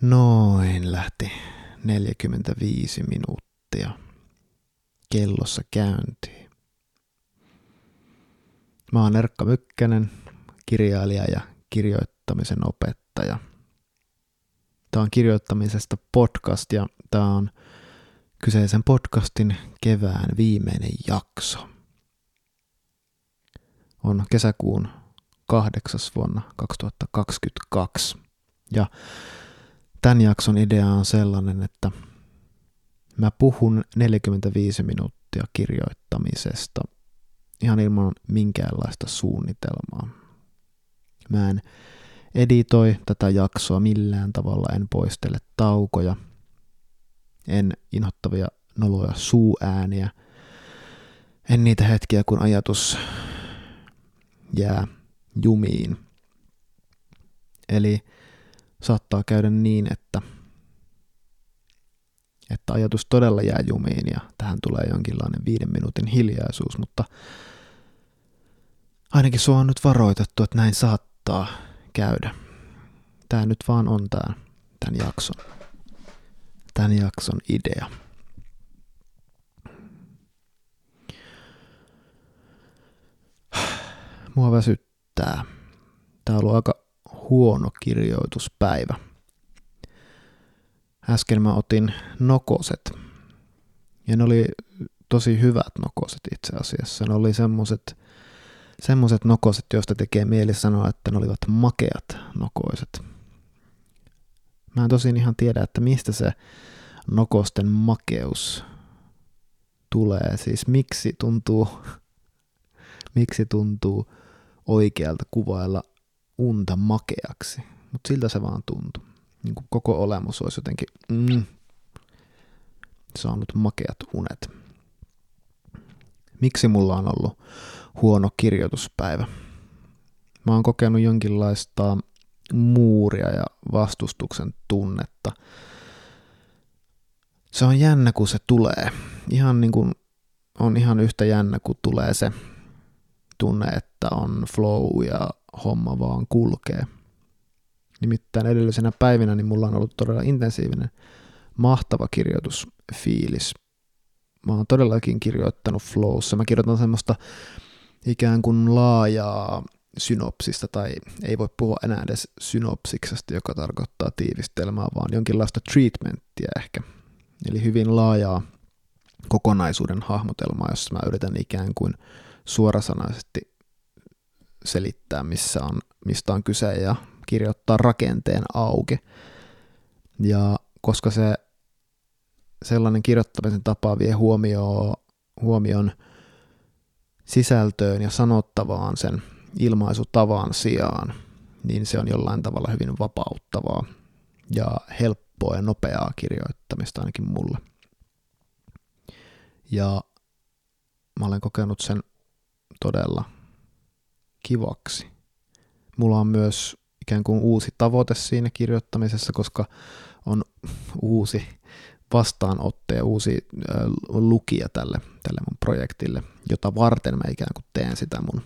Noin lähti 45 minuuttia kellossa käyntiin. Mä oon Erkka Mykkänen, kirjailija ja kirjoittamisen opettaja. Tämä on kirjoittamisesta podcast ja tämä on kyseisen podcastin kevään viimeinen jakso. On kesäkuun kahdeksas vuonna 2022 ja tämän jakson idea on sellainen, että mä puhun 45 minuuttia kirjoittamisesta ihan ilman minkäänlaista suunnitelmaa. Mä en editoi tätä jaksoa millään tavalla, en poistele taukoja, en inhottavia noloja suuääniä, en niitä hetkiä, kun ajatus jää jumiin. Eli saattaa käydä niin, että, että ajatus todella jää jumiin ja tähän tulee jonkinlainen viiden minuutin hiljaisuus, mutta ainakin sua on nyt varoitettu, että näin saattaa käydä. Tämä nyt vaan on tämä, tämän jakson, tämän jakson idea. Mua väsyttää. Tämä on ollut aika huono kirjoituspäivä. Äsken mä otin nokoset. Ja ne oli tosi hyvät nokoset itse asiassa. Ne oli semmoset, semmoset nokoset, joista tekee mieli sanoa, että ne olivat makeat nokoiset. Mä en tosin ihan tiedä, että mistä se nokosten makeus tulee. Siis miksi tuntuu, miksi tuntuu oikealta kuvailla unta makeaksi, mutta siltä se vaan tuntui. Niin koko olemus olisi jotenkin mm, saanut makeat unet. Miksi mulla on ollut huono kirjoituspäivä? Mä oon kokenut jonkinlaista muuria ja vastustuksen tunnetta. Se on jännä, kun se tulee. Ihan niin kuin on ihan yhtä jännä, kun tulee se tunne, että on flow ja homma vaan kulkee. Nimittäin edellisenä päivinä niin mulla on ollut todella intensiivinen, mahtava kirjoitusfiilis. Mä oon todellakin kirjoittanut flowssa. Mä kirjoitan semmoista ikään kuin laajaa synopsista, tai ei voi puhua enää edes synopsiksesta, joka tarkoittaa tiivistelmää, vaan jonkinlaista treatmenttiä ehkä. Eli hyvin laajaa kokonaisuuden hahmotelmaa, jossa mä yritän ikään kuin suorasanaisesti selittää, missä on, mistä on kyse ja kirjoittaa rakenteen auki. Ja koska se sellainen kirjoittamisen tapa vie huomioon, huomion sisältöön ja sanottavaan sen ilmaisutavan sijaan, niin se on jollain tavalla hyvin vapauttavaa ja helppoa ja nopeaa kirjoittamista ainakin mulle. Ja mä olen kokenut sen todella kivaksi. Mulla on myös ikään kuin uusi tavoite siinä kirjoittamisessa, koska on uusi vastaanottaja, uusi lukija tälle, tälle mun projektille, jota varten mä ikään kuin teen sitä mun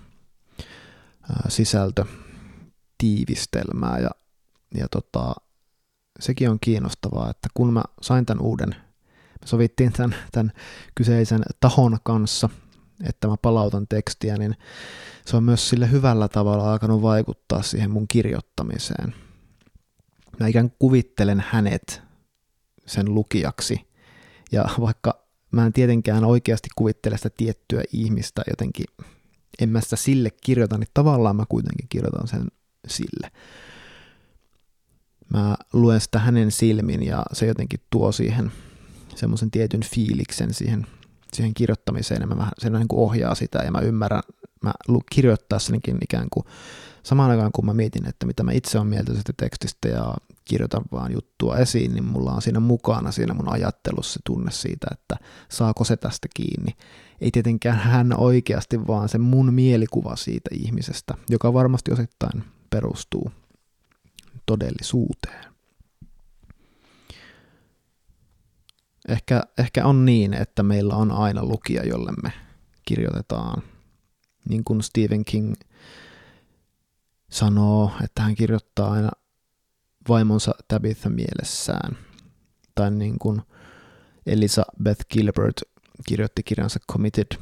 sisältötiivistelmää ja, ja tota, sekin on kiinnostavaa, että kun mä sain tämän uuden, me sovittiin tämän, tämän kyseisen tahon kanssa – että mä palautan tekstiä, niin se on myös sille hyvällä tavalla alkanut vaikuttaa siihen mun kirjoittamiseen. Mä ikään kuvittelen hänet sen lukijaksi, ja vaikka mä en tietenkään oikeasti kuvittele sitä tiettyä ihmistä jotenkin, en mä sitä sille kirjoita, niin tavallaan mä kuitenkin kirjoitan sen sille. Mä luen sitä hänen silmin ja se jotenkin tuo siihen semmoisen tietyn fiiliksen siihen siihen kirjoittamiseen ja mä vähän, se niin kuin ohjaa sitä ja mä ymmärrän, mä kirjoittaessanikin ikään kuin samaan aikaan kun mä mietin, että mitä mä itse olen mieltä siitä tekstistä ja kirjoitan vaan juttua esiin, niin mulla on siinä mukana siinä mun ajattelussa se tunne siitä, että saako se tästä kiinni. Ei tietenkään hän oikeasti, vaan se mun mielikuva siitä ihmisestä, joka varmasti osittain perustuu todellisuuteen. Ehkä, ehkä on niin, että meillä on aina lukija, jolle me kirjoitetaan. Niin kuin Stephen King sanoo, että hän kirjoittaa aina vaimonsa Tabitha mielessään. Tai niin kuin Elizabeth Gilbert kirjoitti kirjansa Committed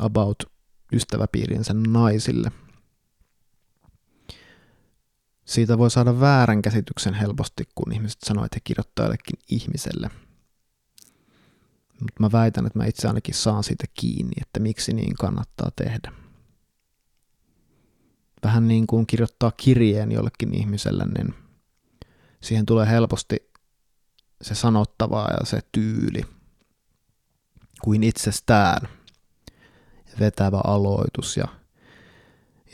about ystäväpiirinsä naisille. Siitä voi saada väärän käsityksen helposti, kun ihmiset sanoo, että he kirjoittaa jollekin ihmiselle. Mutta mä väitän, että mä itse ainakin saan siitä kiinni, että miksi niin kannattaa tehdä. Vähän niin kuin kirjoittaa kirjeen jollekin ihmiselle, niin siihen tulee helposti se sanottava ja se tyyli kuin itsestään – vetävä aloitus ja,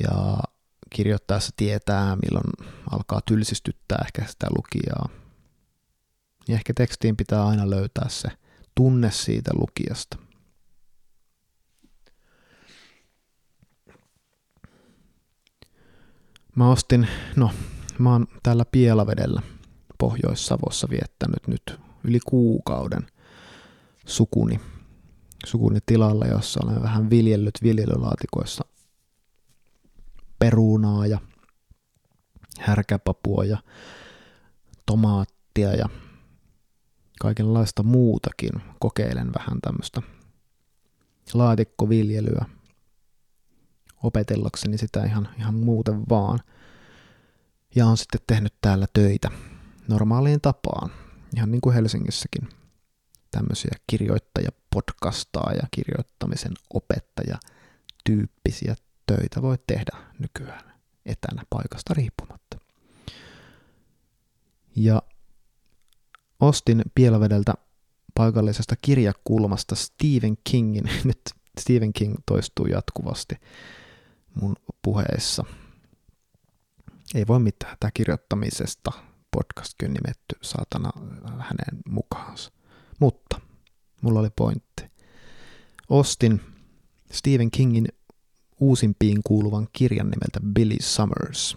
ja kirjoittaessa tietää, milloin alkaa tylsistyttää ehkä sitä lukijaa. Ja ehkä tekstiin pitää aina löytää se tunne siitä lukijasta. Mä ostin, no mä oon täällä Pielavedellä Pohjois-Savossa viettänyt nyt yli kuukauden sukuni sukuni tilalla, jossa olen vähän viljellyt viljelylaatikoissa perunaa ja härkäpapua ja tomaattia ja kaikenlaista muutakin. Kokeilen vähän tämmöistä laatikkoviljelyä opetellakseni sitä ihan, ihan muuten vaan. Ja on sitten tehnyt täällä töitä normaaliin tapaan, ihan niin kuin Helsingissäkin tämmöisiä kirjoittajapodcastaa ja kirjoittamisen opettaja tyyppisiä töitä voi tehdä nykyään etänä paikasta riippumatta. Ja ostin Pielavedeltä paikallisesta kirjakulmasta Stephen Kingin, nyt Stephen King toistuu jatkuvasti mun puheessa. Ei voi mitään, tämä kirjoittamisesta podcast nimetty saatana hänen mukaansa. Mutta mulla oli pointti. Ostin Stephen Kingin uusimpiin kuuluvan kirjan nimeltä Billy Summers.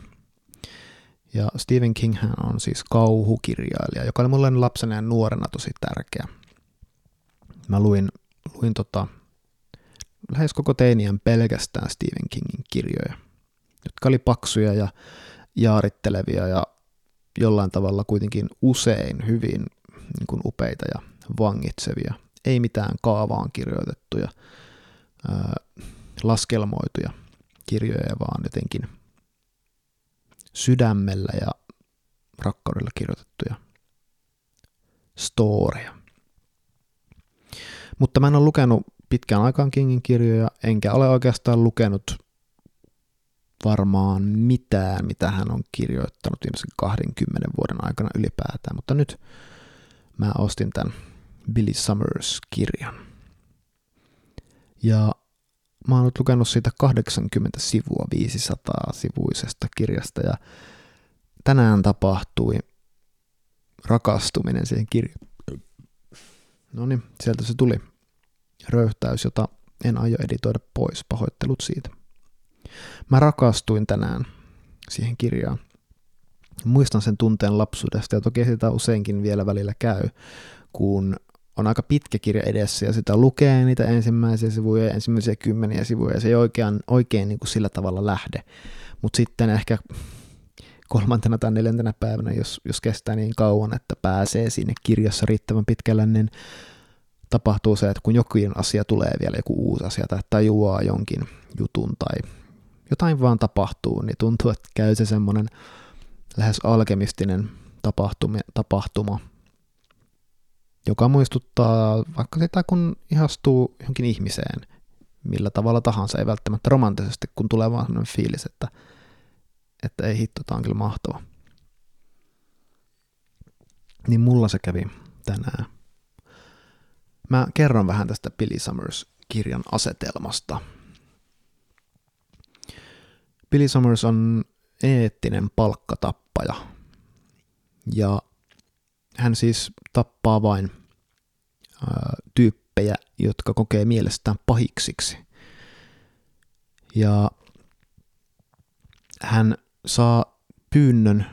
Ja Stephen King hän on siis kauhukirjailija, joka oli mulle lapsena ja nuorena tosi tärkeä. Mä luin, luin tota, lähes koko teiniän pelkästään Stephen Kingin kirjoja, jotka oli paksuja ja jaarittelevia ja jollain tavalla kuitenkin usein hyvin niin kuin upeita ja vangitsevia, ei mitään kaavaan kirjoitettuja, ää, laskelmoituja kirjoja, vaan jotenkin sydämellä ja rakkaudella kirjoitettuja storeja. Mutta mä en ole lukenut pitkään aikaan Kingin kirjoja, enkä ole oikeastaan lukenut varmaan mitään, mitä hän on kirjoittanut viimeisen 20 vuoden aikana ylipäätään, mutta nyt mä ostin tämän Billy Summers-kirjan. Ja mä oon lukenut siitä 80 sivua 500 sivuisesta kirjasta ja tänään tapahtui rakastuminen siihen kirjaan. No niin, sieltä se tuli. Röyhtäys, jota en aio editoida pois. Pahoittelut siitä. Mä rakastuin tänään siihen kirjaan. Muistan sen tunteen lapsuudesta ja toki sitä useinkin vielä välillä käy, kun on aika pitkä kirja edessä ja sitä lukee niitä ensimmäisiä sivuja ja ensimmäisiä kymmeniä sivuja ja se ei oikein, oikein niin kuin sillä tavalla lähde. Mutta sitten ehkä kolmantena tai neljäntenä päivänä, jos, jos kestää niin kauan, että pääsee sinne kirjassa riittävän pitkälle, niin tapahtuu se, että kun jokin asia tulee vielä, joku uusi asia tai tajuaa jonkin jutun tai jotain vaan tapahtuu, niin tuntuu, että käy se semmoinen lähes alkemistinen tapahtuma, tapahtuma joka muistuttaa vaikka sitä, kun ihastuu johonkin ihmiseen, millä tavalla tahansa, ei välttämättä romanttisesti, kun tulee vaan sellainen fiilis, että, että ei hitto, tämä on kyllä mahtava. Niin mulla se kävi tänään. Mä kerron vähän tästä Billy Summers-kirjan asetelmasta. Billy Summers on eettinen palkkatappaja. Ja hän siis tappaa vain ää, tyyppejä, jotka kokee mielestään pahiksiksi. Ja hän saa pyynnön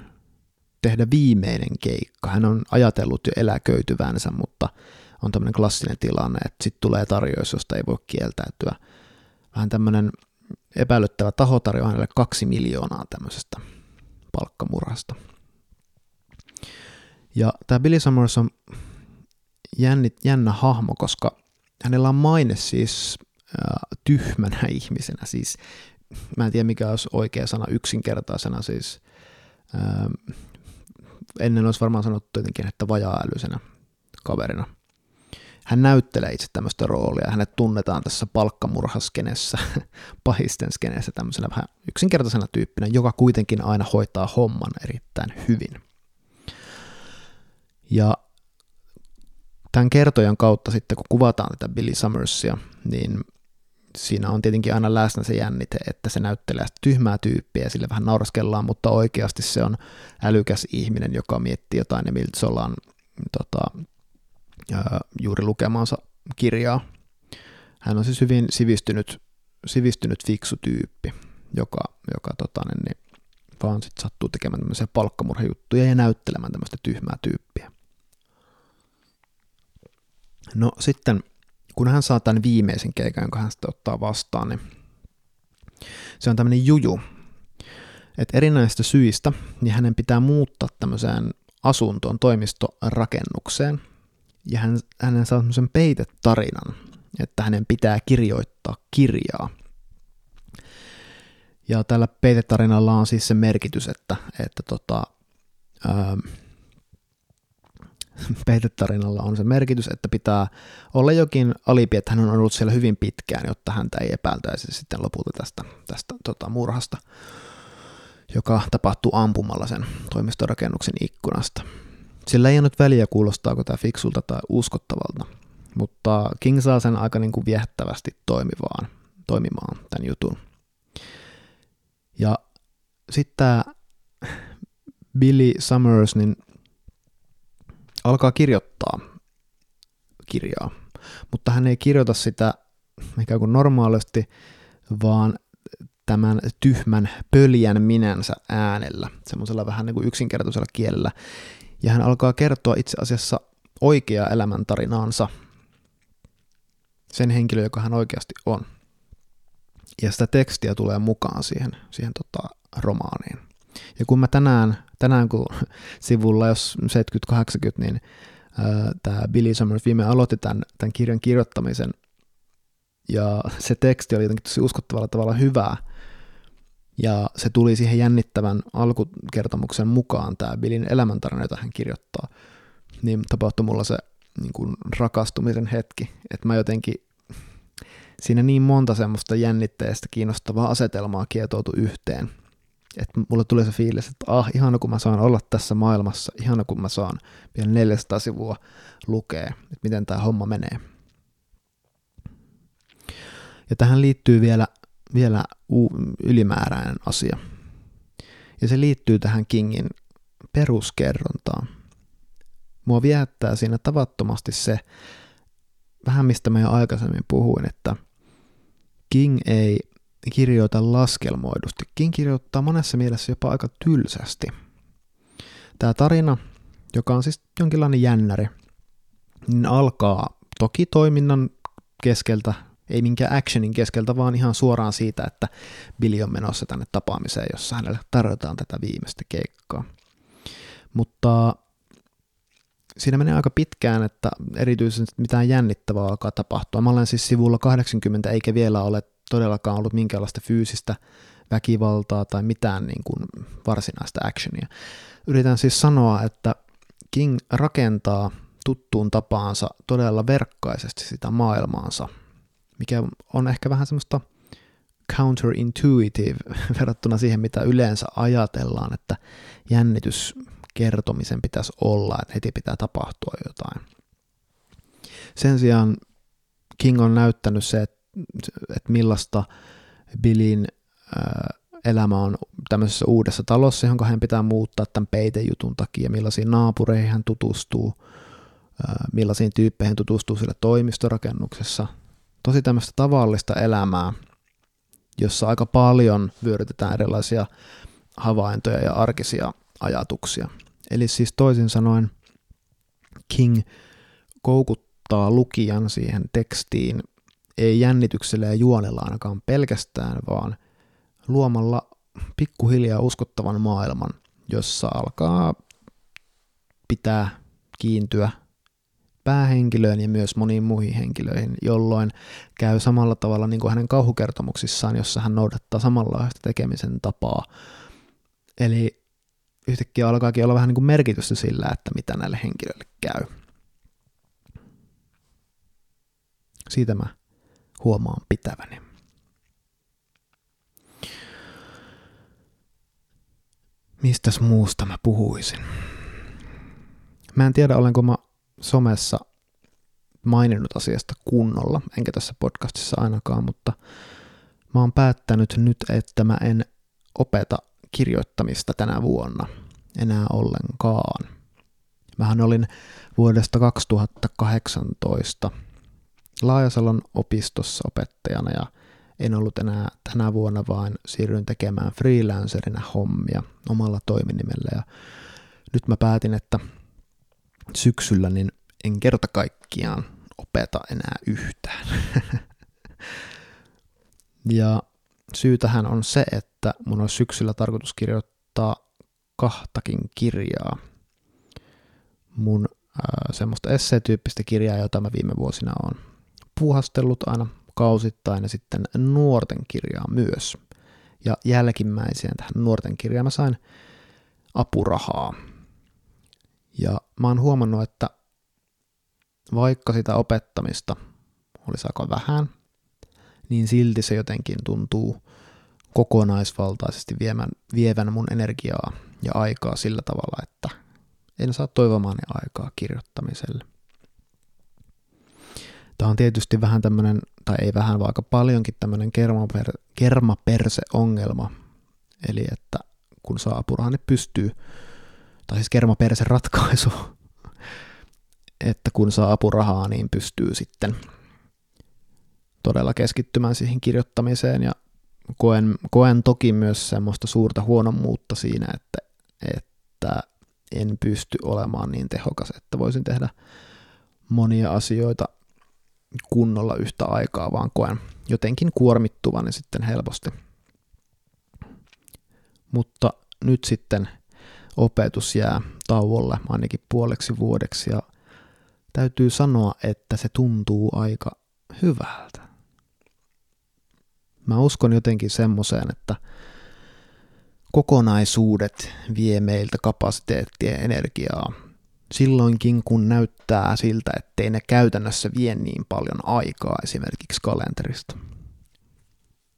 tehdä viimeinen keikka. Hän on ajatellut jo eläköityvänsä, mutta on tämmöinen klassinen tilanne, että sitten tulee tarjous, josta ei voi kieltäytyä. Vähän tämmöinen epäilyttävä taho tarjoaa hänelle kaksi miljoonaa tämmöisestä palkkamurhasta. Ja tämä Billy Summers on jännit, jännä hahmo, koska hänellä on maine siis äh, tyhmänä ihmisenä. Siis, mä en tiedä mikä olisi oikea sana yksinkertaisena, siis äh, ennen olisi varmaan sanottu jotenkin, että vajaa-älyisenä kaverina. Hän näyttelee itse tämmöistä roolia, hänet tunnetaan tässä palkkamurhaskenessä, pahisten skeneessä tämmöisenä vähän yksinkertaisena tyyppinä, joka kuitenkin aina hoitaa homman erittäin hyvin. Ja tämän kertojan kautta sitten, kun kuvataan tätä Billy Summersia, niin siinä on tietenkin aina läsnä se jännite, että se näyttelee tyhmää tyyppiä ja sille vähän nauraskellaan, mutta oikeasti se on älykäs ihminen, joka miettii jotain Emil Zolan tota, juuri lukemaansa kirjaa. Hän on siis hyvin sivistynyt, sivistynyt fiksu tyyppi, joka, joka tota, niin, niin, vaan sit sattuu tekemään tämmöisiä palkkamurhajuttuja ja näyttelemään tämmöistä tyhmää tyyppiä. No sitten, kun hän saa tämän viimeisen keikan, jonka hän sitten ottaa vastaan, niin se on tämmöinen juju, että erinäisistä syistä niin hänen pitää muuttaa tämmöiseen asuntoon, toimistorakennukseen, ja hän, hänen saa semmoisen peitetarinan, että hänen pitää kirjoittaa kirjaa. Ja tällä peitetarinalla on siis se merkitys, että, että tota, ää, peitetarinalla on se merkitys, että pitää olla jokin alipi, että hän on ollut siellä hyvin pitkään, jotta häntä ei epäiltäisi sitten lopulta tästä, tästä tota, murhasta, joka tapahtuu ampumalla sen toimistorakennuksen ikkunasta. Sillä ei ole nyt väliä, kuulostaako tämä fiksulta tai uskottavalta, mutta King saa sen aika niin kuin viehättävästi toimivaan, toimimaan tämän jutun. Ja sitten tämä Billy Summers niin alkaa kirjoittaa kirjaa, mutta hän ei kirjoita sitä ikään kuin normaalisti, vaan tämän tyhmän pöljän minänsä äänellä, semmoisella vähän niin kuin yksinkertaisella kielellä, ja hän alkaa kertoa itse asiassa oikeaa elämäntarinaansa, sen henkilö, joka hän oikeasti on. Ja sitä tekstiä tulee mukaan siihen, siihen tota, romaaniin. Ja kun mä tänään, tänään kun sivulla, jos 70-80, niin tämä Billy Summers viime aloitti tämän, tämän kirjan kirjoittamisen, ja se teksti oli jotenkin tosi uskottavalla tavalla hyvää, ja se tuli siihen jännittävän alkukertomuksen mukaan, tämä Billin elämäntarina, jota hän kirjoittaa. Niin tapahtui mulla se niin kuin rakastumisen hetki, että mä jotenkin siinä niin monta semmoista jännitteestä kiinnostavaa asetelmaa kietoutu yhteen. Että mulle tuli se fiilis, että ah, ihana kun mä saan olla tässä maailmassa, ihana kun mä saan vielä 400 sivua lukea, että miten tämä homma menee. Ja tähän liittyy vielä vielä ylimääräinen asia. Ja se liittyy tähän Kingin peruskerrontaan. Mua viehättää siinä tavattomasti se, vähän mistä mä jo aikaisemmin puhuin, että King ei kirjoita laskelmoidusti. King kirjoittaa monessa mielessä jopa aika tylsästi. Tämä tarina, joka on siis jonkinlainen jännäri, niin alkaa toki toiminnan keskeltä ei minkään actionin keskeltä, vaan ihan suoraan siitä, että Billy on menossa tänne tapaamiseen, jossa hänelle tarjotaan tätä viimeistä keikkaa. Mutta siinä menee aika pitkään, että erityisesti mitään jännittävää alkaa tapahtua. Mä olen siis sivulla 80, eikä vielä ole todellakaan ollut minkäänlaista fyysistä väkivaltaa tai mitään niin kuin varsinaista actionia. Yritän siis sanoa, että King rakentaa tuttuun tapaansa todella verkkaisesti sitä maailmaansa, mikä on ehkä vähän semmoista counterintuitive verrattuna siihen, mitä yleensä ajatellaan, että jännitys kertomisen pitäisi olla, että heti pitää tapahtua jotain. Sen sijaan King on näyttänyt se, että, että millaista Billin elämä on tämmöisessä uudessa talossa, jonka hän pitää muuttaa tämän peitejutun takia, millaisiin naapureihin hän tutustuu, millaisiin tyyppeihin tutustuu sille toimistorakennuksessa, tosi tämmöistä tavallista elämää, jossa aika paljon vyörytetään erilaisia havaintoja ja arkisia ajatuksia. Eli siis toisin sanoen King koukuttaa lukijan siihen tekstiin ei jännityksellä ja juonella ainakaan pelkästään, vaan luomalla pikkuhiljaa uskottavan maailman, jossa alkaa pitää kiintyä päähenkilöön ja myös moniin muihin henkilöihin, jolloin käy samalla tavalla niin kuin hänen kauhukertomuksissaan, jossa hän noudattaa samanlaista tekemisen tapaa. Eli yhtäkkiä alkaakin olla vähän niin kuin merkitystä sillä, että mitä näille henkilöille käy. Siitä mä huomaan pitäväni. Mistäs muusta mä puhuisin? Mä en tiedä, olenko mä somessa maininnut asiasta kunnolla, enkä tässä podcastissa ainakaan, mutta mä oon päättänyt nyt, että mä en opeta kirjoittamista tänä vuonna enää ollenkaan. Mähän olin vuodesta 2018 Laajasalon opistossa opettajana ja en ollut enää tänä vuonna, vaan siirryin tekemään freelancerina hommia omalla toiminimellä ja nyt mä päätin, että syksyllä niin en kerta kaikkiaan opeta enää yhtään. ja syy tähän on se, että mun olisi syksyllä tarkoitus kirjoittaa kahtakin kirjaa. Mun äh, semmoista esseetyyppistä kirjaa, jota mä viime vuosina on puuhastellut aina kausittain ja sitten nuorten kirjaa myös. Ja jälkimmäiseen tähän nuorten kirjaan mä sain apurahaa. Ja mä oon huomannut, että vaikka sitä opettamista olisi aika vähän, niin silti se jotenkin tuntuu kokonaisvaltaisesti viemän, vievän mun energiaa ja aikaa sillä tavalla, että en saa toivomaani aikaa kirjoittamiselle. Tämä on tietysti vähän tämmöinen, tai ei vähän, vaikka paljonkin tämmöinen kermaper, kermaperse-ongelma. Eli että kun saa apurahan, niin pystyy, tai siis kermaperse ratkaisu, että kun saa apurahaa, niin pystyy sitten todella keskittymään siihen kirjoittamiseen ja koen, koen toki myös semmoista suurta huonommuutta siinä, että, että en pysty olemaan niin tehokas, että voisin tehdä monia asioita kunnolla yhtä aikaa, vaan koen jotenkin kuormittuvani sitten helposti. Mutta nyt sitten opetus jää tauolle ainakin puoleksi vuodeksi ja täytyy sanoa, että se tuntuu aika hyvältä. Mä uskon jotenkin semmoiseen, että kokonaisuudet vie meiltä kapasiteettia ja energiaa silloinkin, kun näyttää siltä, ettei ne käytännössä vie niin paljon aikaa esimerkiksi kalenterista.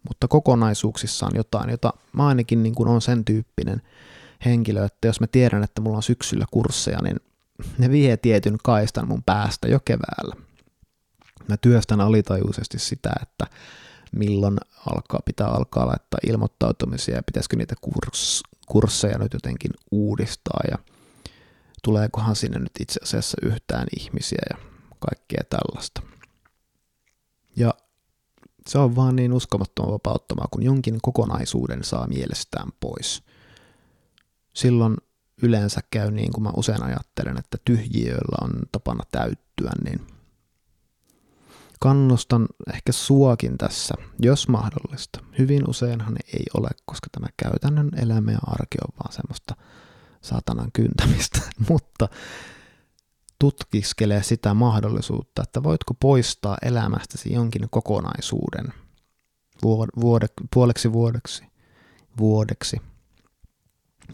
Mutta kokonaisuuksissa on jotain, jota mä ainakin niin kuin on sen tyyppinen henkilö, että jos mä tiedän, että mulla on syksyllä kursseja, niin ne vie tietyn kaistan mun päästä jo keväällä. Mä työstän alitajuisesti sitä, että milloin alkaa, pitää alkaa laittaa ilmoittautumisia ja pitäisikö niitä kurs, kursseja nyt jotenkin uudistaa ja tuleekohan sinne nyt itse asiassa yhtään ihmisiä ja kaikkea tällaista. Ja se on vaan niin uskomattoman vapauttamaa, kun jonkin kokonaisuuden saa mielestään pois. Silloin yleensä käy niin kuin mä usein ajattelen, että tyhjiöillä on tapana täyttyä, niin kannustan ehkä suakin tässä, jos mahdollista. Hyvin useinhan ei ole, koska tämä käytännön elämä ja arki on vaan semmoista saatanan kyntämistä, mutta tutkiskele sitä mahdollisuutta, että voitko poistaa elämästäsi jonkin kokonaisuuden vuode, puoleksi vuodeksi, vuodeksi.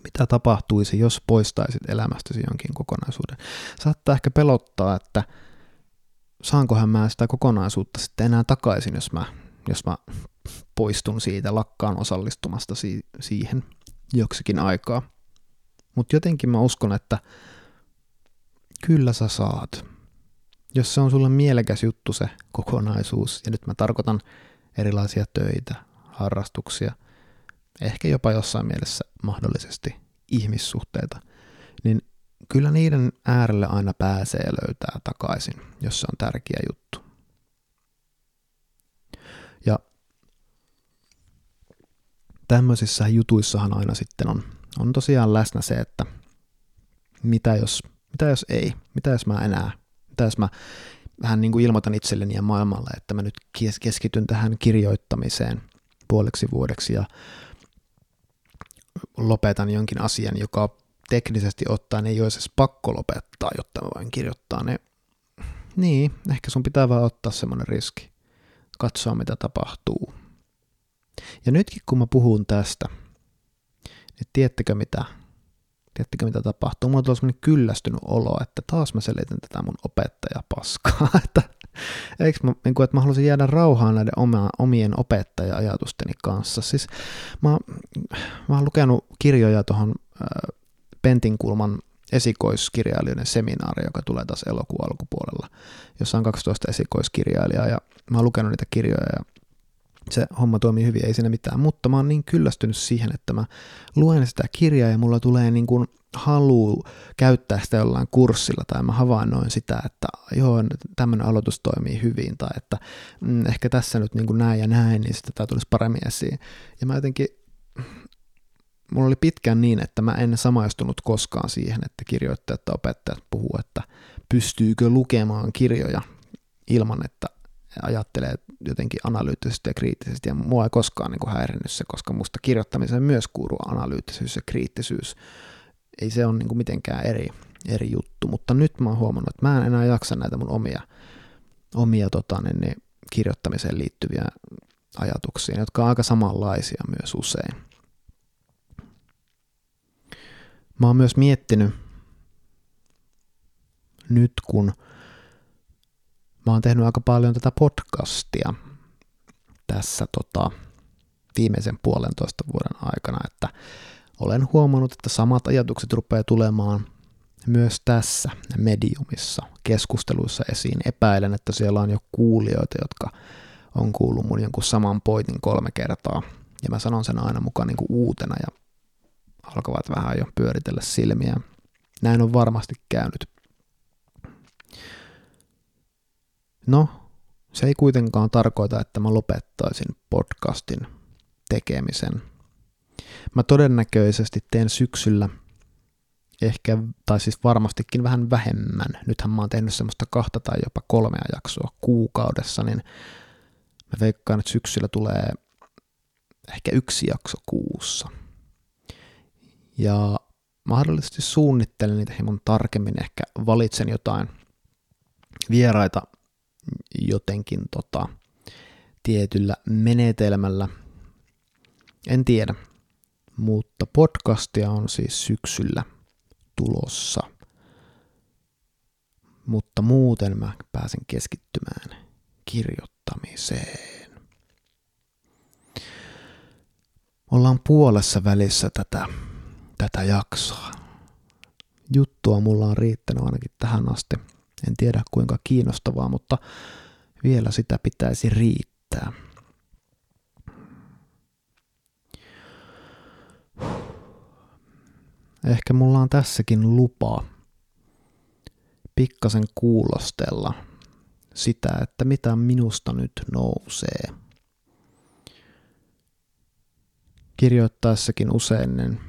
Mitä tapahtuisi, jos poistaisit elämästäsi jonkin kokonaisuuden? Saattaa ehkä pelottaa, että saankohan mä sitä kokonaisuutta sitten enää takaisin, jos mä, jos mä poistun siitä, lakkaan osallistumasta si- siihen joksikin aikaa. Mutta jotenkin mä uskon, että kyllä sä saat. Jos se on sulle mielekäs juttu se kokonaisuus, ja nyt mä tarkoitan erilaisia töitä, harrastuksia, ehkä jopa jossain mielessä mahdollisesti ihmissuhteita, niin kyllä niiden äärelle aina pääsee löytää takaisin, jos se on tärkeä juttu. Ja tämmöisissä jutuissahan aina sitten on, on tosiaan läsnä se, että mitä jos, mitä jos ei, mitä jos mä enää, mitä jos mä vähän niin kuin ilmoitan itselleni ja maailmalle, että mä nyt keskityn tähän kirjoittamiseen puoleksi vuodeksi ja lopetan jonkin asian, joka teknisesti ottaen ei olisi edes pakko lopettaa, jotta mä voin kirjoittaa, niin, niin ehkä sun pitää vaan ottaa semmoinen riski, katsoa mitä tapahtuu. Ja nytkin kun mä puhun tästä, niin tiedättekö mitä, tiedättekö mitä tapahtuu? Mulla on semmoinen kyllästynyt olo, että taas mä selitän tätä mun opettaja paskaa, että Eikö mä, niin kuin, että mä haluaisin jäädä rauhaan näiden oma, omien opettaja-ajatusteni kanssa. Siis mä, mä oon lukenut kirjoja tuohon äh, Pentinkulman esikoiskirjailijoiden seminaari, joka tulee taas elokuun alkupuolella, jossa on 12 esikoiskirjailijaa, ja mä oon lukenut niitä kirjoja, ja se homma toimii hyvin, ei siinä mitään, mutta mä oon niin kyllästynyt siihen, että mä luen sitä kirjaa ja mulla tulee niin kuin halu käyttää sitä jollain kurssilla tai mä havainnoin sitä, että joo, tämmöinen aloitus toimii hyvin tai että mm, ehkä tässä nyt niin kuin näin ja näin, niin sitä tämä tulisi paremmin esiin. Ja mä jotenkin, mulla oli pitkään niin, että mä en samaistunut koskaan siihen, että kirjoittajat tai opettajat puhuu, että pystyykö lukemaan kirjoja ilman, että ajattelee jotenkin analyyttisesti ja kriittisesti, ja mua ei koskaan niin kuin häirinnyt se, koska musta kirjoittamiseen myös kuuluu analyyttisyys ja kriittisyys. Ei se ole niin kuin mitenkään eri, eri juttu, mutta nyt mä oon huomannut, että mä en enää jaksa näitä mun omia, omia tota, niin, niin, kirjoittamiseen liittyviä ajatuksia, jotka on aika samanlaisia myös usein. Mä oon myös miettinyt nyt, kun mä oon tehnyt aika paljon tätä podcastia tässä tota, viimeisen puolentoista vuoden aikana, että olen huomannut, että samat ajatukset rupeaa tulemaan myös tässä mediumissa keskusteluissa esiin. Epäilen, että siellä on jo kuulijoita, jotka on kuullut mun jonkun saman pointin kolme kertaa. Ja mä sanon sen aina mukaan niin kuin uutena ja alkavat vähän jo pyöritellä silmiä. Näin on varmasti käynyt. No, se ei kuitenkaan tarkoita, että mä lopettaisin podcastin tekemisen. Mä todennäköisesti teen syksyllä ehkä, tai siis varmastikin vähän vähemmän. Nythän mä oon tehnyt semmoista kahta tai jopa kolmea jaksoa kuukaudessa, niin mä veikkaan, että syksyllä tulee ehkä yksi jakso kuussa. Ja mahdollisesti suunnittelen niitä hieman tarkemmin, ehkä valitsen jotain vieraita jotenkin tota, tietyllä menetelmällä. En tiedä, mutta podcastia on siis syksyllä tulossa. Mutta muuten mä pääsen keskittymään kirjoittamiseen. Ollaan puolessa välissä tätä, tätä jaksoa. Juttua mulla on riittänyt ainakin tähän asti – en tiedä kuinka kiinnostavaa, mutta vielä sitä pitäisi riittää. Ehkä mulla on tässäkin lupa pikkasen kuulostella sitä, että mitä minusta nyt nousee. Kirjoittaessakin usein niin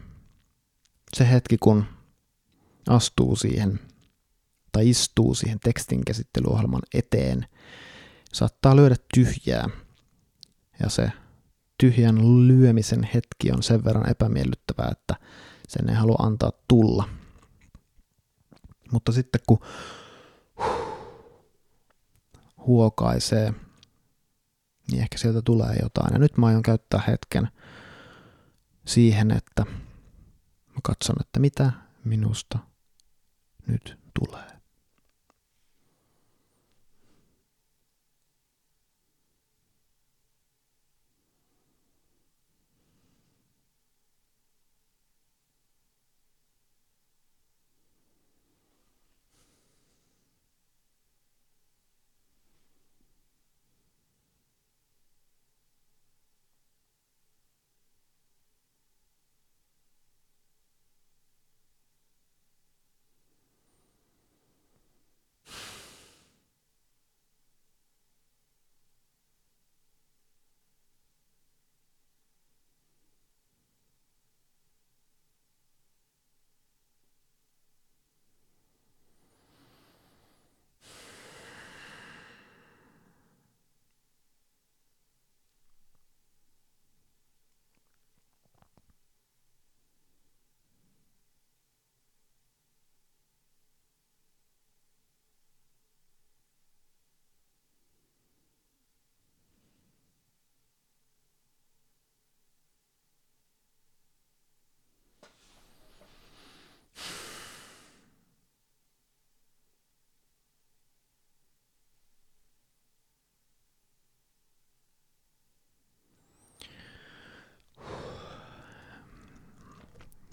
se hetki, kun astuu siihen tai istuu siihen tekstin käsittelyohjelman eteen, saattaa lyödä tyhjää. Ja se tyhjän lyömisen hetki on sen verran epämiellyttävää, että sen ei halua antaa tulla. Mutta sitten kun huokaisee, niin ehkä sieltä tulee jotain. Ja nyt mä aion käyttää hetken siihen, että mä katson, että mitä minusta nyt tulee.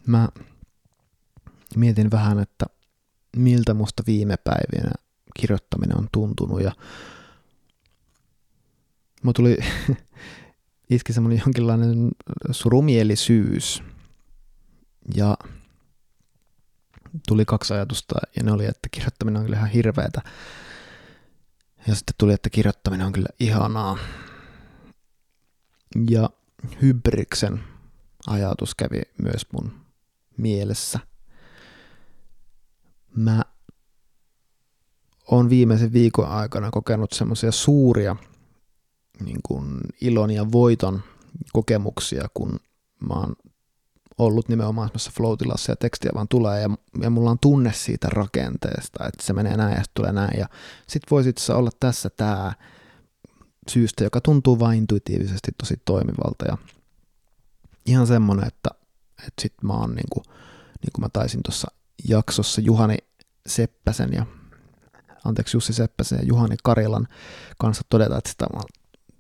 Mä mietin vähän, että miltä musta viime päivinä kirjoittaminen on tuntunut ja mä tuli iski semmoinen jonkinlainen surumielisyys ja tuli kaksi ajatusta ja ne oli, että kirjoittaminen on kyllä ihan hirveetä ja sitten tuli, että kirjoittaminen on kyllä ihanaa. Ja Hybriksen ajatus kävi myös mun mielessä. Mä oon viimeisen viikon aikana kokenut semmoisia suuria niin kuin ilon ja voiton kokemuksia, kun mä oon ollut nimenomaan semmoisessa flow ja tekstiä vaan tulee ja, ja mulla on tunne siitä rakenteesta, että se menee näin ja tulee näin ja sit voisi itse olla tässä tää syystä, joka tuntuu vain intuitiivisesti tosi toimivalta ja ihan semmonen, että, että sit mä oon niin kuin, niin kuin mä taisin tuossa jaksossa Juhani Seppäsen ja anteeksi Jussi Seppäsen ja Juhani Karilan kanssa todeta, että sitä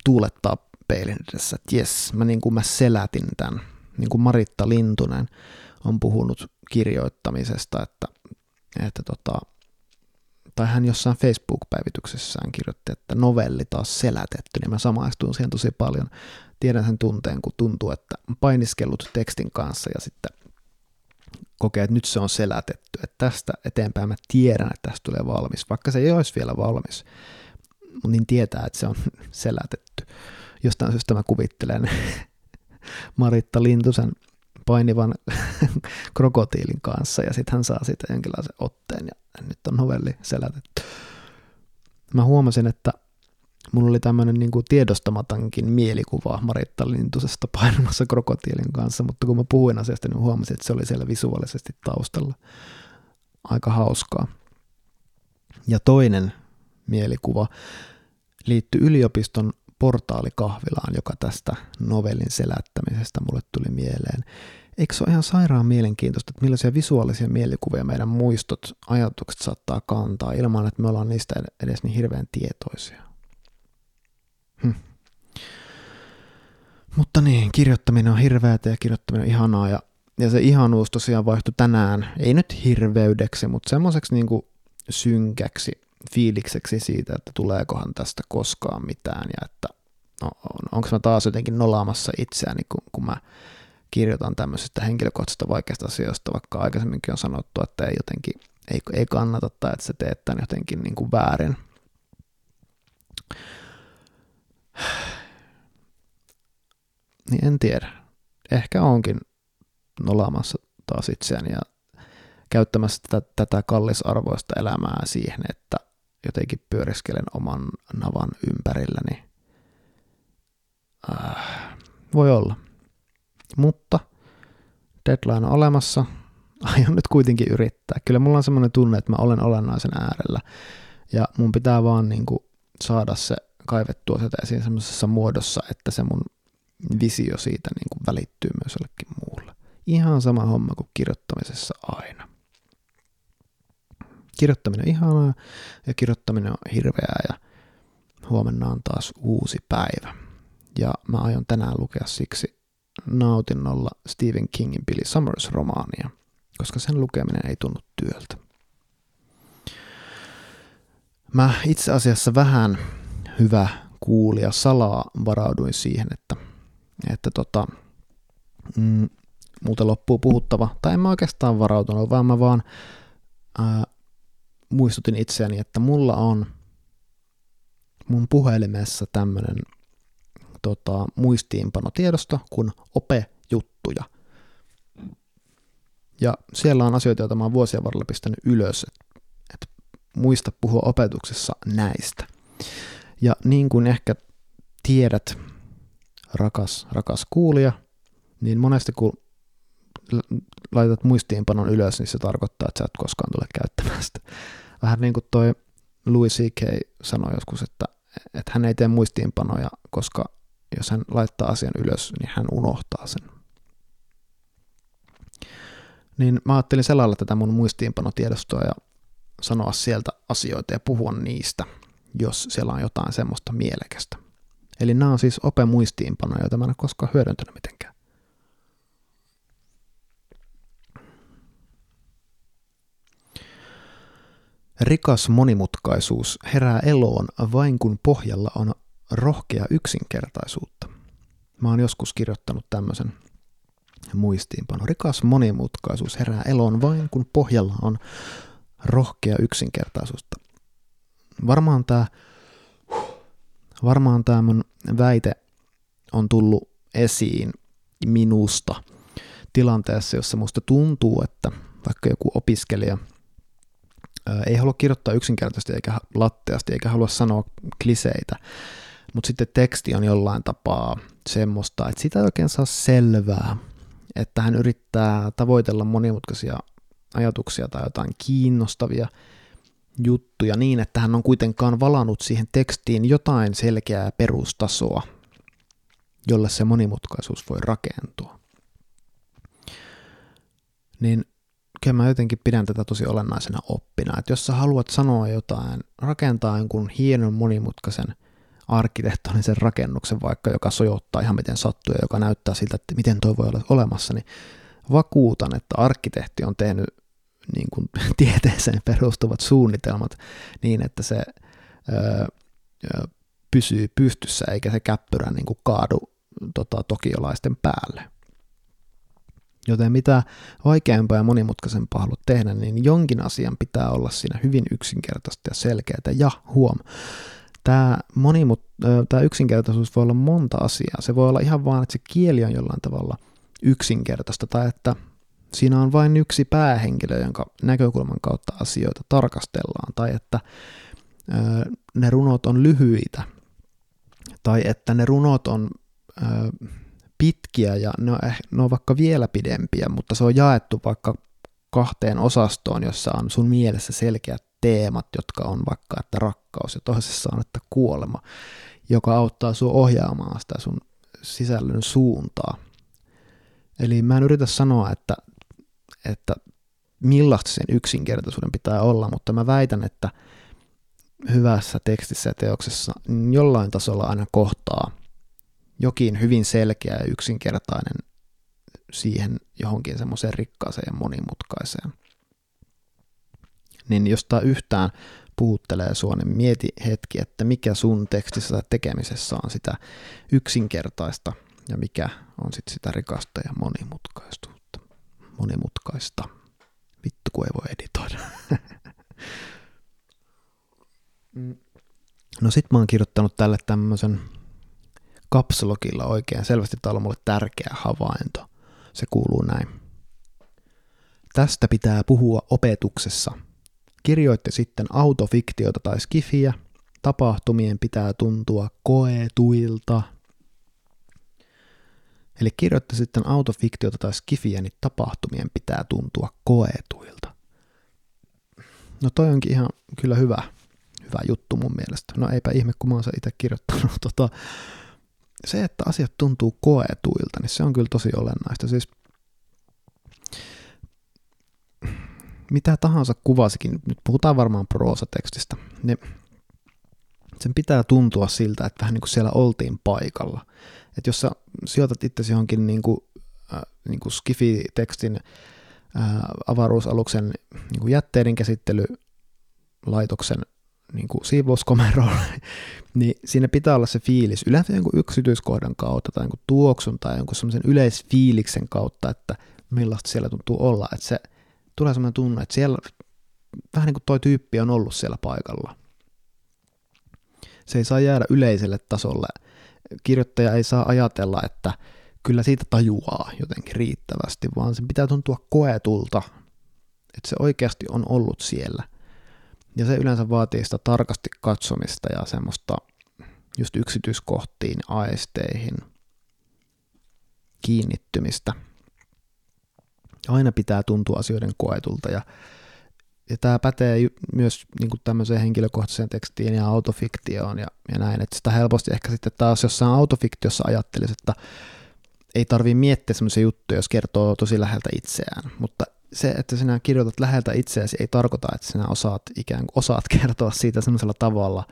tuulettaa peilin edessä, että jes, mä, niin kuin mä selätin tämän, niin kuin Maritta Lintunen on puhunut kirjoittamisesta, että, että tota, tai hän jossain Facebook-päivityksessään kirjoitti, että novelli taas selätetty, niin mä samaistuin siihen tosi paljon. Tiedän sen tunteen, kun tuntuu, että painiskellut tekstin kanssa ja sitten kokee, että nyt se on selätetty, että tästä eteenpäin mä tiedän, että tästä tulee valmis, vaikka se ei olisi vielä valmis, niin tietää, että se on selätetty. Jostain syystä mä kuvittelen Maritta Lintusen painivan krokotiilin kanssa ja sitten hän saa siitä jonkinlaisen otteen ja nyt on novelli selätetty. Mä huomasin, että mulla oli tämmöinen niin tiedostamatankin mielikuva Maritta Lintusesta painamassa krokotiilin kanssa, mutta kun mä puhuin asiasta, niin huomasin, että se oli siellä visuaalisesti taustalla. Aika hauskaa. Ja toinen mielikuva liittyy yliopiston portaalikahvilaan, joka tästä novellin selättämisestä mulle tuli mieleen. Eikö se ole ihan sairaan mielenkiintoista, että millaisia visuaalisia mielikuvia meidän muistot, ajatukset saattaa kantaa ilman, että me ollaan niistä edes niin hirveän tietoisia? Hm. Mutta niin, kirjoittaminen on hirveätä ja kirjoittaminen on ihanaa ja, ja se ihanuus tosiaan vaihtui tänään, ei nyt hirveydeksi, mutta semmoiseksi niin synkäksi fiilikseksi siitä, että tuleekohan tästä koskaan mitään ja että no, on, onko mä taas jotenkin nolaamassa itseäni, kun, kun mä kirjoitan tämmöisestä henkilökohtaisesta vaikeasta asioista, vaikka aikaisemminkin on sanottu, että ei jotenkin ei, ei kannata tai että se teet tämän jotenkin niin kuin väärin. Niin en tiedä. Ehkä onkin nolaamassa taas itseäni ja käyttämässä tätä, tätä kallisarvoista elämää siihen, että jotenkin pyöriskelen oman navan ympärilläni. Äh, voi olla. Mutta deadline on olemassa. Aion nyt kuitenkin yrittää. Kyllä mulla on semmoinen tunne, että mä olen olennaisen äärellä. Ja mun pitää vaan niin kuin saada se kaivettua sieltä esiin semmoisessa muodossa, että se mun visio siitä niin kuin välittyy myös jollekin muulle. Ihan sama homma kuin kirjoittamisessa aina. Kirjoittaminen on ihanaa ja kirjoittaminen on hirveää ja huomenna on taas uusi päivä. Ja mä aion tänään lukea siksi nautinnolla Stephen Kingin Billy Summers-romaania, koska sen lukeminen ei tunnu työltä. Mä itse asiassa vähän hyvä kuulija salaa varauduin siihen, että, että tota, mm, multa loppuu puhuttava, tai en mä oikeastaan varautunut, vaan mä vaan ää, muistutin itseäni, että mulla on mun puhelimessa tämmönen tota, muistiinpanotiedosto kuin OPE-juttuja. Ja siellä on asioita, joita mä oon vuosien varrella pistänyt ylös, että et muista puhua opetuksessa näistä. Ja niin kuin ehkä tiedät, rakas, rakas kuulija, niin monesti kun laitat muistiinpanon ylös, niin se tarkoittaa, että sä et koskaan tule käyttämään sitä. Vähän niin kuin toi Louis C.K. sanoi joskus, että, että hän ei tee muistiinpanoja, koska jos hän laittaa asian ylös, niin hän unohtaa sen. Niin mä ajattelin selailla tätä mun muistiinpanotiedostoa ja sanoa sieltä asioita ja puhua niistä, jos siellä on jotain semmoista mielekästä. Eli nämä on siis open muistiinpanoja, joita mä en ole koskaan hyödyntänyt mitenkään. Rikas monimutkaisuus herää eloon vain kun pohjalla on rohkea yksinkertaisuutta. Mä oon joskus kirjoittanut tämmöisen muistiinpano. Rikas monimutkaisuus herää eloon vain kun pohjalla on rohkea yksinkertaisuutta. Varmaan tämä varmaan tämä mun väite on tullut esiin minusta tilanteessa, jossa musta tuntuu, että vaikka joku opiskelija ei halua kirjoittaa yksinkertaisesti eikä latteasti eikä halua sanoa kliseitä, mutta sitten teksti on jollain tapaa semmoista, että sitä ei oikein saa selvää, että hän yrittää tavoitella monimutkaisia ajatuksia tai jotain kiinnostavia juttuja niin, että hän on kuitenkaan valannut siihen tekstiin jotain selkeää perustasoa, jolle se monimutkaisuus voi rakentua. Niin kyllä mä jotenkin pidän tätä tosi olennaisena oppina, että jos sä haluat sanoa jotain, rakentaa jonkun hienon monimutkaisen arkkitehtonisen rakennuksen vaikka, joka sojottaa ihan miten sattuu ja joka näyttää siltä, että miten toi voi olla olemassa, niin vakuutan, että arkkitehti on tehnyt niin kuin tieteeseen perustuvat suunnitelmat niin, että se öö, pysyy pystyssä eikä se käppyrä niin kuin kaadu tota, tokiolaisten päälle. Joten mitä vaikeampaa ja monimutkaisempaa haluat tehdä, niin jonkin asian pitää olla siinä hyvin yksinkertaista ja selkeää. Ja huom, tämä, monimut, tämä yksinkertaisuus voi olla monta asiaa. Se voi olla ihan vaan, että se kieli on jollain tavalla yksinkertaista tai että siinä on vain yksi päähenkilö, jonka näkökulman kautta asioita tarkastellaan, tai että ne runot on lyhyitä, tai että ne runot on pitkiä ja ne on, ne on vaikka vielä pidempiä, mutta se on jaettu vaikka kahteen osastoon, jossa on sun mielessä selkeät teemat, jotka on vaikka että rakkaus ja toisessa on että kuolema, joka auttaa sua ohjaamaan sitä sun sisällön suuntaa. Eli mä en yritä sanoa, että että millaista sen yksinkertaisuuden pitää olla, mutta mä väitän, että hyvässä tekstissä ja teoksessa jollain tasolla aina kohtaa jokin hyvin selkeä ja yksinkertainen siihen johonkin semmoiseen rikkaaseen ja monimutkaiseen. Niin jos tämä yhtään puhuttelee sua, niin mieti hetki, että mikä sun tekstissä tai tekemisessä on sitä yksinkertaista ja mikä on sitten sitä rikasta ja monimutkaista monimutkaista. Vittu, kun ei voi editoida. No sit mä oon kirjoittanut tälle tämmöisen kapsulokilla oikein selvästi täällä on mulle tärkeä havainto. Se kuuluu näin. Tästä pitää puhua opetuksessa. Kirjoitte sitten autofiktiota tai skifiä. Tapahtumien pitää tuntua koetuilta – Eli kirjoitti sitten autofiktiota tai skifiä, niin tapahtumien pitää tuntua koetuilta. No toi onkin ihan kyllä hyvä, hyvä juttu mun mielestä. No eipä ihme, kun mä oon se itse kirjoittanut. Tota, se, että asiat tuntuu koetuilta, niin se on kyllä tosi olennaista. Siis mitä tahansa kuvasikin, nyt puhutaan varmaan proosatekstistä, niin sen pitää tuntua siltä, että vähän niin kuin siellä oltiin paikalla. Että jos sä sijoitat itsesi johonkin niin kuin, äh, niin kuin Skifi-tekstin äh, avaruusaluksen niin kuin jätteiden käsittelylaitoksen niin kuin siivouskomeroon, niin siinä pitää olla se fiilis yleensä jonkun yksityiskohdan kautta tai jonkun tuoksun tai jonkun semmoisen yleisfiiliksen kautta, että millaista siellä tuntuu olla. Että se tulee semmoinen tunne, että siellä vähän niin kuin toi tyyppi on ollut siellä paikalla. Se ei saa jäädä yleiselle tasolle kirjoittaja ei saa ajatella, että kyllä siitä tajuaa jotenkin riittävästi, vaan se pitää tuntua koetulta, että se oikeasti on ollut siellä. Ja se yleensä vaatii sitä tarkasti katsomista ja semmoista just yksityiskohtiin, aisteihin, kiinnittymistä. Aina pitää tuntua asioiden koetulta ja ja tämä pätee myös niin kuin tämmöiseen henkilökohtaiseen tekstiin ja autofiktioon ja, ja näin, että sitä helposti ehkä sitten taas jossain autofiktiossa ajattelisi, että ei tarvii miettiä semmoisia juttuja, jos kertoo tosi läheltä itseään, mutta se, että sinä kirjoitat läheltä itseäsi, ei tarkoita, että sinä osaat ikään kuin osaat kertoa siitä semmoisella tavalla,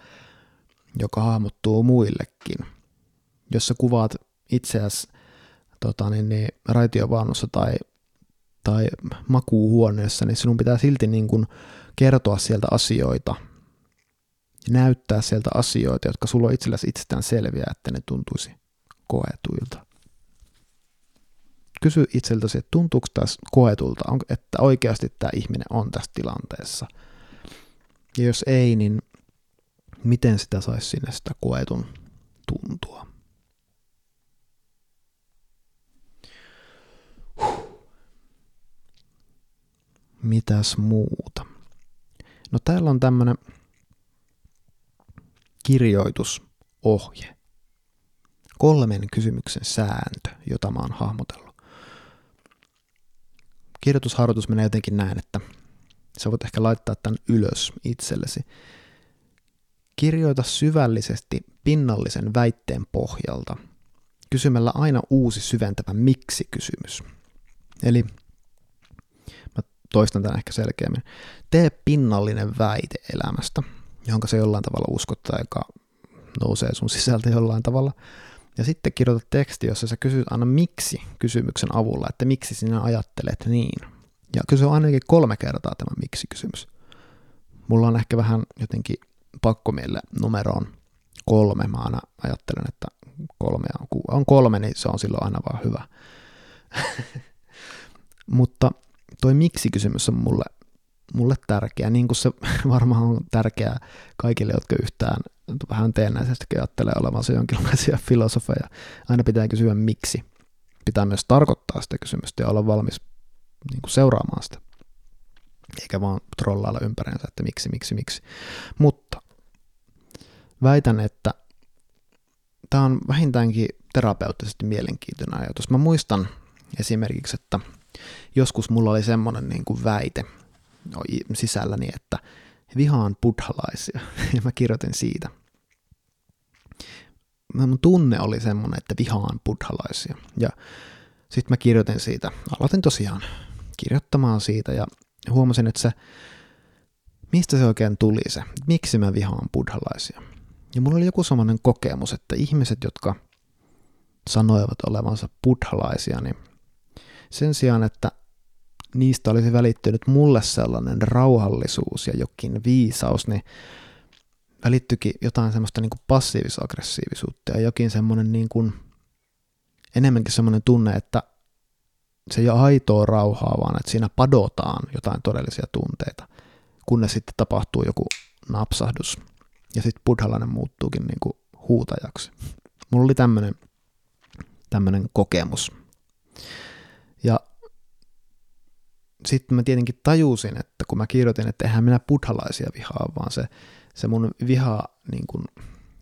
joka hahmottuu muillekin. Jos sä kuvaat itseäsi tota, niin, niin, raitiovaunussa tai tai makuuhuoneessa, niin sinun pitää silti niin kuin kertoa sieltä asioita, näyttää sieltä asioita, jotka sulla on itselläsi itsestään selviä, että ne tuntuisi koetuilta. Kysy itseltäsi, että tuntuuko tässä koetulta, että oikeasti tämä ihminen on tässä tilanteessa. Ja jos ei, niin miten sitä saisi sinne sitä koetun tuntua. Mitäs muuta? No täällä on tämmönen kirjoitusohje. Kolmen kysymyksen sääntö, jota mä oon hahmotellut. Kirjoitusharjoitus menee jotenkin näin, että sä voit ehkä laittaa tämän ylös itsellesi. Kirjoita syvällisesti pinnallisen väitteen pohjalta kysymällä aina uusi syventävä miksi-kysymys. Eli toistan tämän ehkä selkeämmin. Tee pinnallinen väite elämästä, johon se jollain tavalla uskottaa, joka nousee sun sisältä jollain tavalla. Ja sitten kirjoita teksti, jossa sä kysyt aina miksi kysymyksen avulla, että miksi sinä ajattelet niin. Ja kysy ainakin kolme kertaa tämä miksi-kysymys. Mulla on ehkä vähän jotenkin pakkomielle numeroon kolme. Mä aina ajattelen, että kolme on, on kolme, niin se on silloin aina vaan hyvä. Mutta toi miksi-kysymys on mulle, mulle tärkeä, niin kuin se varmaan on tärkeää kaikille, jotka yhtään vähän teennäisesti ajattelee olevansa jonkinlaisia filosofeja. Aina pitää kysyä miksi. Pitää myös tarkoittaa sitä kysymystä ja olla valmis niin kuin seuraamaan sitä. Eikä vaan trollailla ympäriinsä, että miksi, miksi, miksi. Mutta väitän, että tämä on vähintäänkin terapeuttisesti mielenkiintoinen ajatus. Mä muistan esimerkiksi, että joskus mulla oli semmoinen niin kuin väite sisälläni, että vihaan buddhalaisia, ja mä kirjoitin siitä. Mun tunne oli semmoinen, että vihaan buddhalaisia. Ja sitten mä kirjoitin siitä, aloitin tosiaan kirjoittamaan siitä ja huomasin, että se, mistä se oikein tuli se, miksi mä vihaan buddhalaisia. Ja mulla oli joku semmoinen kokemus, että ihmiset, jotka sanoivat olevansa buddhalaisia, niin sen sijaan, että niistä olisi välittynyt mulle sellainen rauhallisuus ja jokin viisaus, niin välittyikin jotain semmoista niin kuin passiivis-aggressiivisuutta ja jokin semmoinen niin kuin, enemmänkin semmoinen tunne, että se ei ole aitoa rauhaa, vaan että siinä padotaan jotain todellisia tunteita, kunnes sitten tapahtuu joku napsahdus ja sitten buddhalainen muuttuukin niin kuin huutajaksi. Mulla oli tämmöinen tämmöinen kokemus. Ja sitten mä tietenkin tajusin, että kun mä kirjoitin, että eihän minä buddhalaisia vihaa, vaan se, se mun viha niin kuin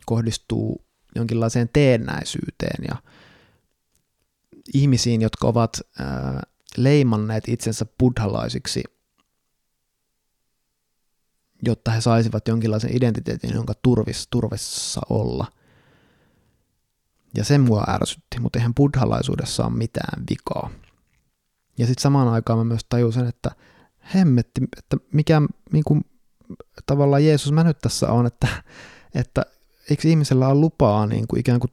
kohdistuu jonkinlaiseen teennäisyyteen ja ihmisiin, jotka ovat ää, leimanneet itsensä buddhalaisiksi, jotta he saisivat jonkinlaisen identiteetin, jonka turvis, turvissa olla. Ja se mua ärsytti, mutta eihän buddhalaisuudessa ole mitään vikaa. Ja sitten samaan aikaan mä myös tajusin, että hemmetti, että mikä niin kuin, tavallaan Jeesus mä nyt tässä on, että, että eikö ihmisellä ole lupaa niin kuin ikään kuin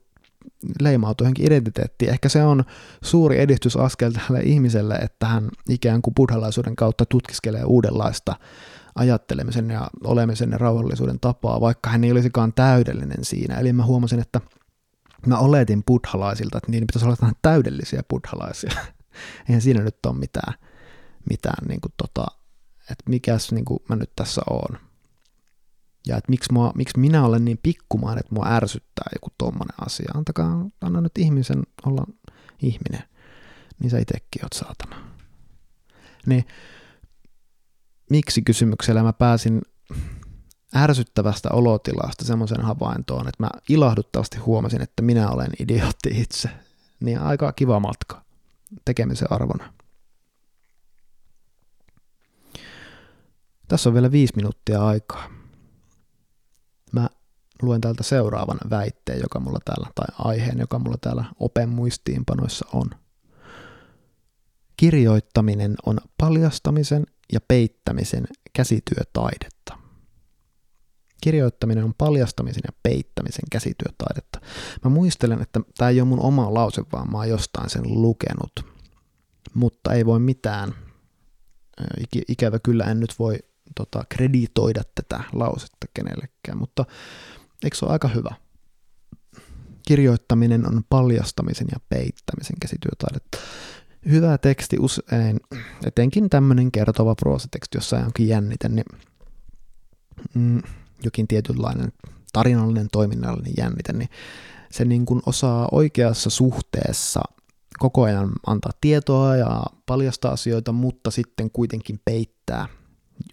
leimautua johonkin identiteettiin. Ehkä se on suuri edistysaskel tälle ihmiselle, että hän ikään kuin buddhalaisuuden kautta tutkiskelee uudenlaista ajattelemisen ja olemisen ja rauhallisuuden tapaa, vaikka hän ei olisikaan täydellinen siinä. Eli mä huomasin, että mä oletin buddhalaisilta, että niin pitäisi olla täydellisiä buddhalaisia. Eihän siinä nyt ole mitään, mitään niin kuin tota, että mikäs niin kuin mä nyt tässä oon. Ja että miksi, mua, miksi minä olen niin pikkumaan, että mua ärsyttää joku tommonen asia. Antakaa, anna nyt ihmisen olla ihminen. Niin sä itekin oot saatana. Niin miksi kysymyksellä mä pääsin ärsyttävästä olotilasta semmoisen havaintoon, että mä ilahduttavasti huomasin, että minä olen idiootti itse. Niin aika kiva matka tekemisen arvona. Tässä on vielä viisi minuuttia aikaa. Mä luen täältä seuraavan väitteen, joka mulla täällä, tai aiheen, joka mulla täällä open muistiinpanoissa on. Kirjoittaminen on paljastamisen ja peittämisen käsityötaidetta. Kirjoittaminen on paljastamisen ja peittämisen käsityötaidetta. Mä muistelen, että tämä ei ole mun oma lause, vaan mä oon jostain sen lukenut. Mutta ei voi mitään. Ikävä kyllä en nyt voi tota, kreditoida tätä lausetta kenellekään, mutta eikö se ole aika hyvä? Kirjoittaminen on paljastamisen ja peittämisen käsityötaidetta. Hyvä teksti usein, etenkin tämmöinen kertova proosateksti, jossa onkin jännite, niin mm, jokin tietynlainen tarinallinen, toiminnallinen jännite, niin se niin kuin osaa oikeassa suhteessa koko ajan antaa tietoa ja paljastaa asioita, mutta sitten kuitenkin peittää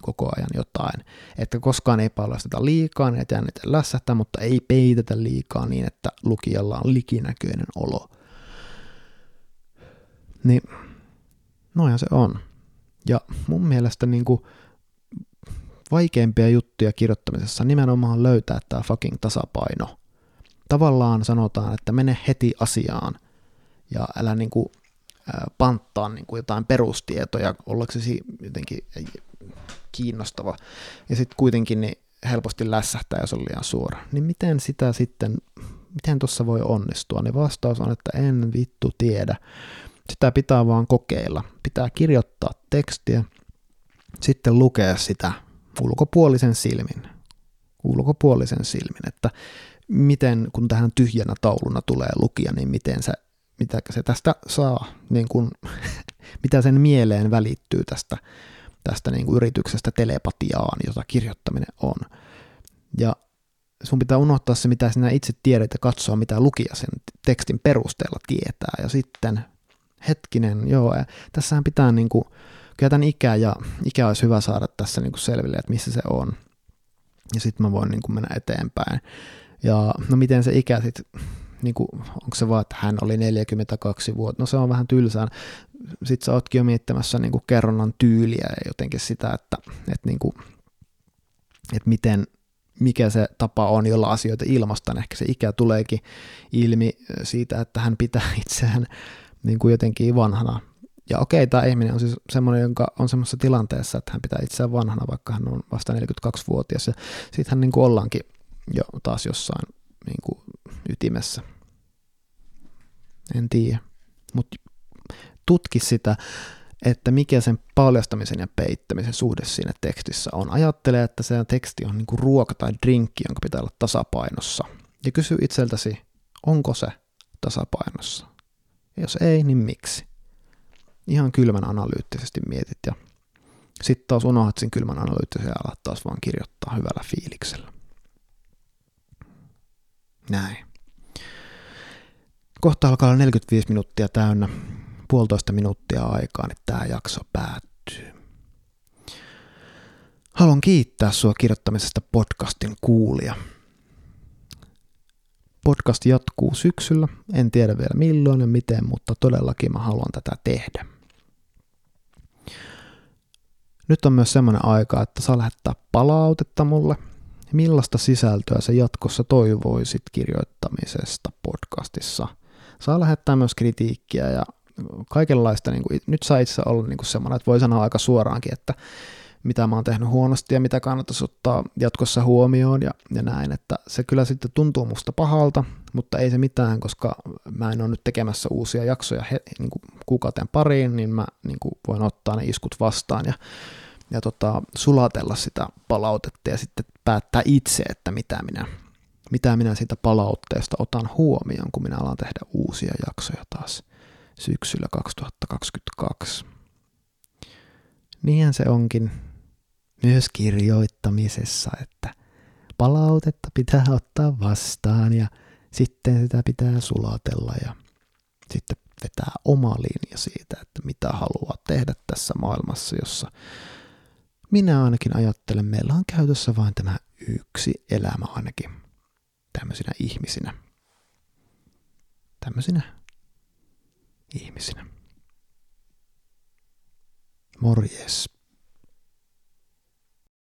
koko ajan jotain. Että koskaan ei paljasteta liikaa, niin että jännite lässähtää, mutta ei peitetä liikaa niin, että lukijalla on likinäköinen olo. Niin, noinhan se on. Ja mun mielestä niin kuin vaikeimpia juttuja kirjoittamisessa nimenomaan löytää tämä fucking tasapaino. Tavallaan sanotaan, että mene heti asiaan ja älä niin kuin, panttaa niin kuin jotain perustietoja ollaksesi jotenkin kiinnostava. Ja sitten kuitenkin niin helposti lässähtää, jos on liian suora. Niin miten sitä sitten, miten tuossa voi onnistua? Niin vastaus on, että en vittu tiedä. Sitä pitää vaan kokeilla. Pitää kirjoittaa tekstiä, sitten lukea sitä ulkopuolisen silmin. Ulkopuolisen silmin, että miten kun tähän tyhjänä tauluna tulee lukija, niin miten se, mitä se tästä saa, niin kuin, mitä sen mieleen välittyy tästä, tästä niin kuin yrityksestä telepatiaan, jota kirjoittaminen on. Ja sun pitää unohtaa se, mitä sinä itse tiedät ja katsoa, mitä lukija sen tekstin perusteella tietää. Ja sitten, hetkinen, joo, tässähän pitää niin kuin, kyllä tämän ikä ja ikä olisi hyvä saada tässä niin kuin selville, että missä se on. Ja sitten mä voin niin kuin mennä eteenpäin. Ja no miten se ikä sitten, niin onko se vaan, että hän oli 42 vuotta, no se on vähän tylsää. Sitten sä ootkin jo miettimässä niin kuin kerronnan tyyliä ja jotenkin sitä, että, että, niin kuin, että miten, mikä se tapa on, jolla asioita ilmastan. Ehkä se ikä tuleekin ilmi siitä, että hän pitää itseään niin kuin jotenkin vanhana ja okei, tämä ihminen on siis semmoinen, jonka on semmoisessa tilanteessa, että hän pitää itseään vanhana, vaikka hän on vasta 42-vuotias. Ja sitten hän niin kuin ollaankin jo taas jossain niin kuin ytimessä. En tiedä. Mutta tutki sitä, että mikä sen paljastamisen ja peittämisen suhde siinä tekstissä on. Ajattele, että se teksti on niin kuin ruoka tai drinkki, jonka pitää olla tasapainossa. Ja kysy itseltäsi, onko se tasapainossa? Ja jos ei, niin miksi? Ihan kylmän analyyttisesti mietit ja sitten taas unohdat sen kylmän analyyttisen ja alat taas vaan kirjoittaa hyvällä fiiliksellä. Näin. Kohta alkaa olla 45 minuuttia täynnä, puolitoista minuuttia aikaa, niin tämä jakso päättyy. Haluan kiittää sua kirjoittamisesta podcastin kuulia. Podcast jatkuu syksyllä, en tiedä vielä milloin ja miten, mutta todellakin mä haluan tätä tehdä. Nyt on myös semmoinen aika, että saa lähettää palautetta mulle. Millaista sisältöä sä jatkossa toivoisit kirjoittamisesta podcastissa? Saa lähettää myös kritiikkiä ja kaikenlaista. Niin kuin, nyt saa itse olla niin kuin semmoinen, että voi sanoa aika suoraankin, että mitä mä oon tehnyt huonosti ja mitä kannattaisi ottaa jatkossa huomioon ja, ja näin, että se kyllä sitten tuntuu musta pahalta, mutta ei se mitään, koska mä en ole nyt tekemässä uusia jaksoja he, niin kuin kuukauteen pariin, niin mä niin kuin voin ottaa ne iskut vastaan ja, ja tota, sulatella sitä palautetta ja sitten päättää itse, että mitä minä, mitä minä siitä palautteesta otan huomioon, kun minä alan tehdä uusia jaksoja taas syksyllä 2022. Niinhän se onkin myös kirjoittamisessa, että palautetta pitää ottaa vastaan ja sitten sitä pitää sulatella ja sitten vetää oma linja siitä, että mitä haluaa tehdä tässä maailmassa, jossa minä ainakin ajattelen, meillä on käytössä vain tämä yksi elämä ainakin tämmöisinä ihmisinä. Tämmöisinä ihmisinä. Morjes.